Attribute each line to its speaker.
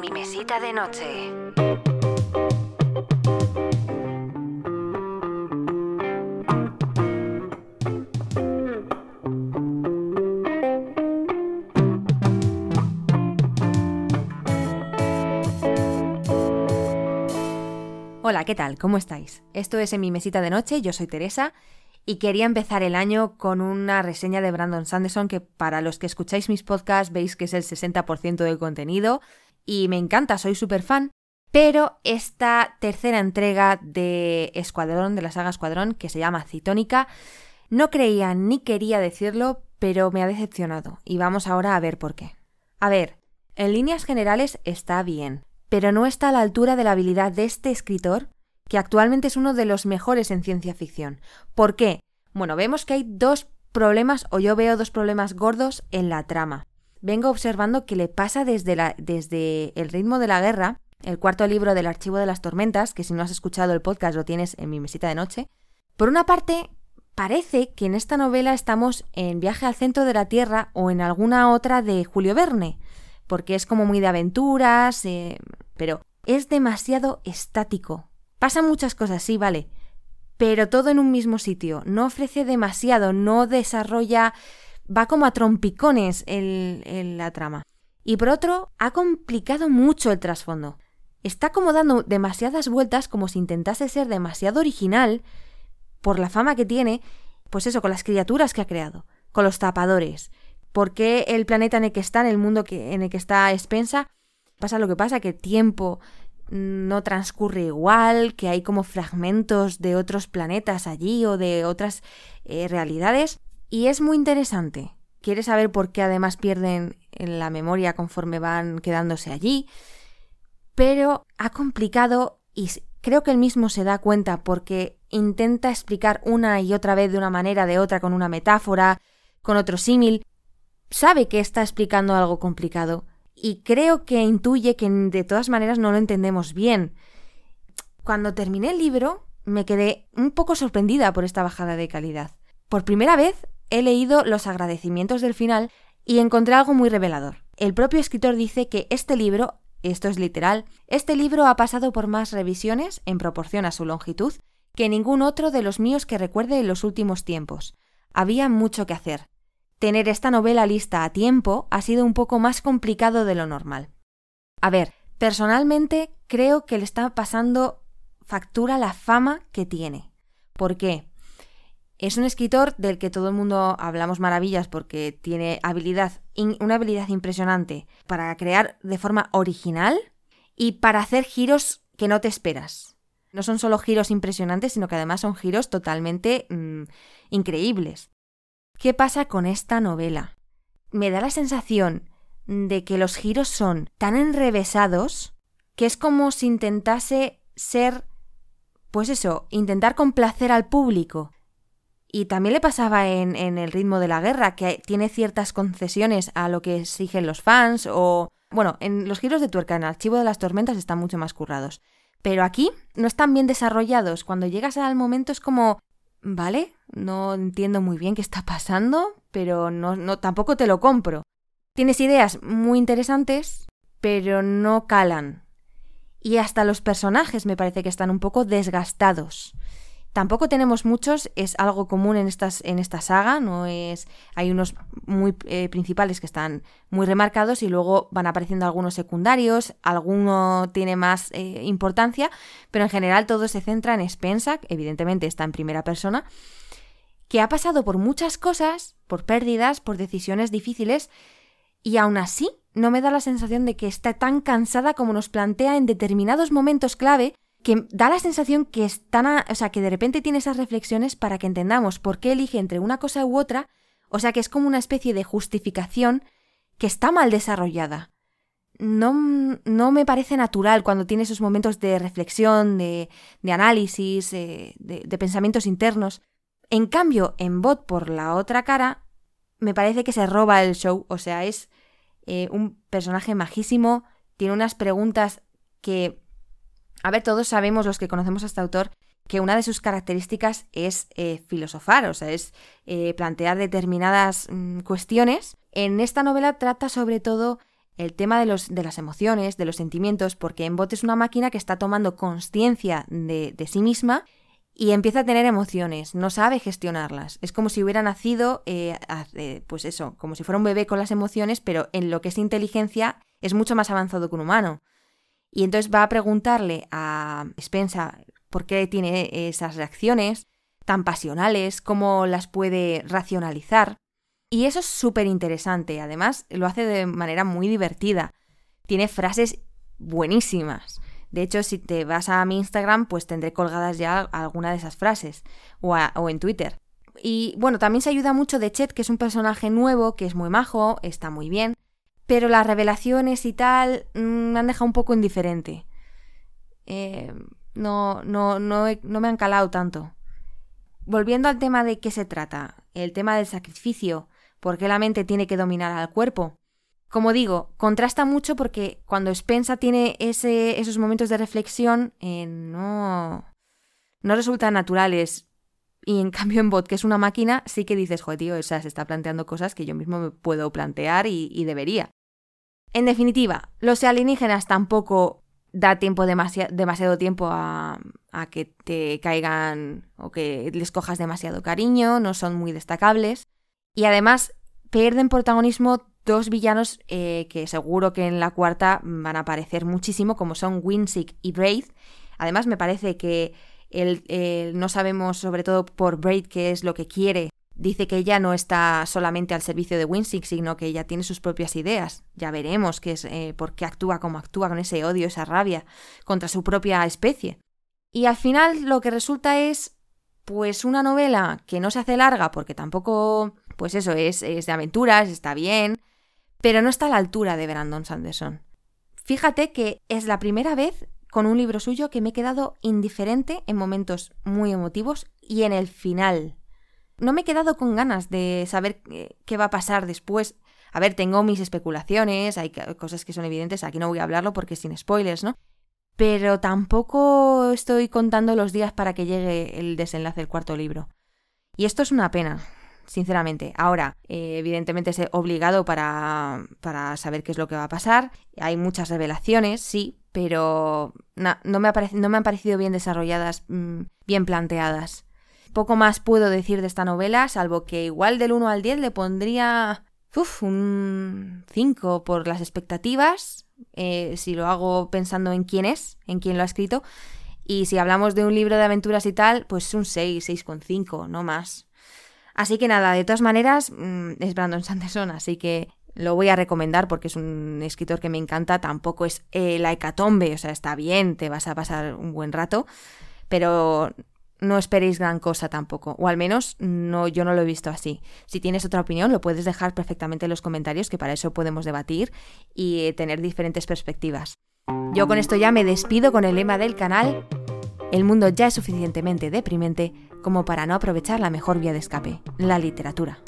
Speaker 1: mi mesita de noche.
Speaker 2: Hola, ¿qué tal? ¿Cómo estáis? Esto es en mi mesita de noche, yo soy Teresa y quería empezar el año con una reseña de Brandon Sanderson que para los que escucháis mis podcasts veis que es el 60% del contenido y me encanta, soy súper fan. Pero esta tercera entrega de Escuadrón, de la saga Escuadrón, que se llama Citónica, no creía ni quería decirlo, pero me ha decepcionado y vamos ahora a ver por qué. A ver, en líneas generales está bien, pero no está a la altura de la habilidad de este escritor, que actualmente es uno de los mejores en ciencia ficción. ¿Por qué? Bueno, vemos que hay dos problemas, o yo veo dos problemas gordos en la trama. Vengo observando que le pasa desde, desde El ritmo de la guerra, el cuarto libro del Archivo de las Tormentas, que si no has escuchado el podcast lo tienes en mi mesita de noche. Por una parte, parece que en esta novela estamos en Viaje al centro de la Tierra o en alguna otra de Julio Verne, porque es como muy de aventuras, eh, pero es demasiado estático. Pasan muchas cosas, sí, vale, pero todo en un mismo sitio. No ofrece demasiado, no desarrolla... va como a trompicones en, la trama. Y por otro, ha complicado mucho el trasfondo. Está como dando demasiadas vueltas como si intentase ser demasiado original por la fama que tiene, pues eso, con las criaturas que ha creado, con los tapadores, ¿Por qué el planeta en el que está, en el mundo que, en el que está Spensa, pasa lo que pasa, que el tiempo no transcurre igual, que hay como fragmentos de otros planetas allí o de otras eh, realidades. Y es muy interesante. Quieres saber por qué además pierden en la memoria conforme van quedándose allí. Pero ha complicado y creo que él mismo se da cuenta porque intenta explicar una y otra vez de una manera, de otra, con una metáfora, con otro símil, sabe que está explicando algo complicado y creo que intuye que de todas maneras no lo entendemos bien. Cuando terminé el libro me quedé un poco sorprendida por esta bajada de calidad. Por primera vez he leído los agradecimientos del final y encontré algo muy revelador. El propio escritor dice que este libro, esto es literal, este libro ha pasado por más revisiones en proporción a su longitud que ningún otro de los míos que recuerde en los últimos tiempos. Había mucho que hacer, tener esta novela lista a tiempo ha sido un poco más complicado de lo normal. A ver, personalmente creo que le está pasando factura la fama que tiene. ¿Por qué? Es un escritor del que todo el mundo hablamos maravillas porque tiene habilidad, una habilidad impresionante para crear de forma original y para hacer giros que no te esperas. No son solo giros impresionantes, sino que además son giros totalmente mm, increíbles. ¿Qué pasa con esta novela? Me da la sensación de que los giros son tan enrevesados que es como si intentase ser, pues eso, intentar complacer al público. Y también le pasaba en, el ritmo de la guerra, que tiene ciertas concesiones a lo que exigen los fans o... Bueno, en los giros de tuerca, en el archivo de las tormentas están mucho más currados. Pero aquí no están bien desarrollados. Cuando llegas al momento es como ¿vale? No entiendo muy bien qué está pasando, pero no, no tampoco te lo compro. Tienes ideas muy interesantes, pero no calan. Y hasta los personajes me parece que están un poco desgastados. Tampoco tenemos muchos, es algo común en, estas, en esta saga, no es. Hay unos muy eh, principales que están muy remarcados y luego van apareciendo algunos secundarios, alguno tiene más eh, importancia, pero en general todo se centra en Spencer, evidentemente está en primera persona, que ha pasado por muchas cosas, por pérdidas, por decisiones difíciles, y aún así no me da la sensación de que está tan cansada como nos plantea en determinados momentos clave que da la sensación que están, o sea, que de repente tiene esas reflexiones para que entendamos por qué elige entre una cosa u otra, o sea, que es como una especie de justificación que está mal desarrollada. No, no me parece natural cuando tiene esos momentos de reflexión, de, de análisis, eh, de, de, pensamientos internos. En cambio, en Bot, por la otra cara, me parece que se roba el show, o sea, es eh, un personaje majísimo, tiene unas preguntas que a ver, todos sabemos, los que conocemos a este autor, que una de sus características es eh, filosofar, o sea, es eh, plantear determinadas mm, cuestiones. En esta novela trata sobre todo el tema de, los, de las emociones, de los sentimientos, porque en bot es una máquina que está tomando conciencia de, de, sí misma y empieza a tener emociones, no sabe gestionarlas. Es como si hubiera nacido, eh, pues eso, como si fuera un bebé con las emociones, pero en lo que es inteligencia es mucho más avanzado que un humano. Y entonces va a preguntarle a Spencer por qué tiene esas reacciones tan pasionales, cómo las puede racionalizar. Y eso es súper interesante. Además, lo hace de manera muy divertida. Tiene frases buenísimas. De hecho, si te vas a mi Instagram, pues tendré colgadas ya alguna de esas frases. O, o en Twitter. Y bueno, también se ayuda mucho de Chet, que es un personaje nuevo, que es muy majo, está muy bien. Pero las revelaciones y tal mm, me han dejado un poco indiferente. Eh, no, no, no, no me han calado tanto. Volviendo al tema de qué se trata, el tema del sacrificio, por qué la mente tiene que dominar al cuerpo. Como digo, contrasta mucho porque cuando Spensa tiene esos momentos de reflexión, eh, no, no resultan naturales. Y en cambio en Bot, que es una máquina, sí que dices, joder, tío, o sea, se está planteando cosas que yo mismo me puedo plantear y debería. En definitiva, los alienígenas tampoco da tiempo demasiado tiempo a, que te caigan o que les cojas demasiado cariño, no son muy destacables. Y además pierden protagonismo dos villanos eh, que seguro que en la cuarta van a aparecer muchísimo, como son Winsick y Braid. Además me parece que el, no sabemos, sobre todo por Braid, qué es lo que quiere Dice que ella no está solamente al servicio de Winsick, sino que ella tiene sus propias ideas. Ya veremos qué es, eh, por qué actúa como actúa, con ese odio, esa rabia contra su propia especie. Y al final lo que resulta es, pues, una novela que no se hace larga, porque tampoco, pues eso, es, es de aventuras, está bien, pero no está a la altura de Brandon Sanderson. Fíjate que es la primera vez con un libro suyo que me he quedado indiferente en momentos muy emotivos y en el final no me he quedado con ganas de saber eh, qué va a pasar después. A ver, tengo mis especulaciones, hay cosas que son evidentes, aquí no voy a hablarlo porque sin spoilers, ¿no? Pero tampoco estoy contando los días para que llegue el desenlace del cuarto libro. Y esto es una pena, sinceramente. Ahora, eh, evidentemente es obligado para, para, saber qué es lo que va a pasar. Hay muchas revelaciones, sí, pero no, me no, me han parecido bien desarrolladas, mm, bien planteadas. Poco más puedo decir de esta novela, salvo que igual del 1 al 10 le pondría uf, un 5 por las expectativas, eh, si lo hago pensando en quién es, en quién lo ha escrito. Y si hablamos de un libro de aventuras y tal, pues un 6, 6,5, no más. Así que nada, de todas maneras, mm, es Brandon Sanderson, así que lo voy a recomendar porque es un escritor que me encanta, tampoco es eh, la hecatombe, o sea, está bien, te vas a pasar un buen rato, pero no esperéis gran cosa tampoco, o al menos no, yo no lo he visto así. Si tienes otra opinión, lo puedes dejar perfectamente en los comentarios, que para eso podemos debatir y eh, tener diferentes perspectivas. Yo con esto ya me despido con el lema del canal. El mundo ya es suficientemente deprimente como para no aprovechar la mejor vía de escape, la literatura.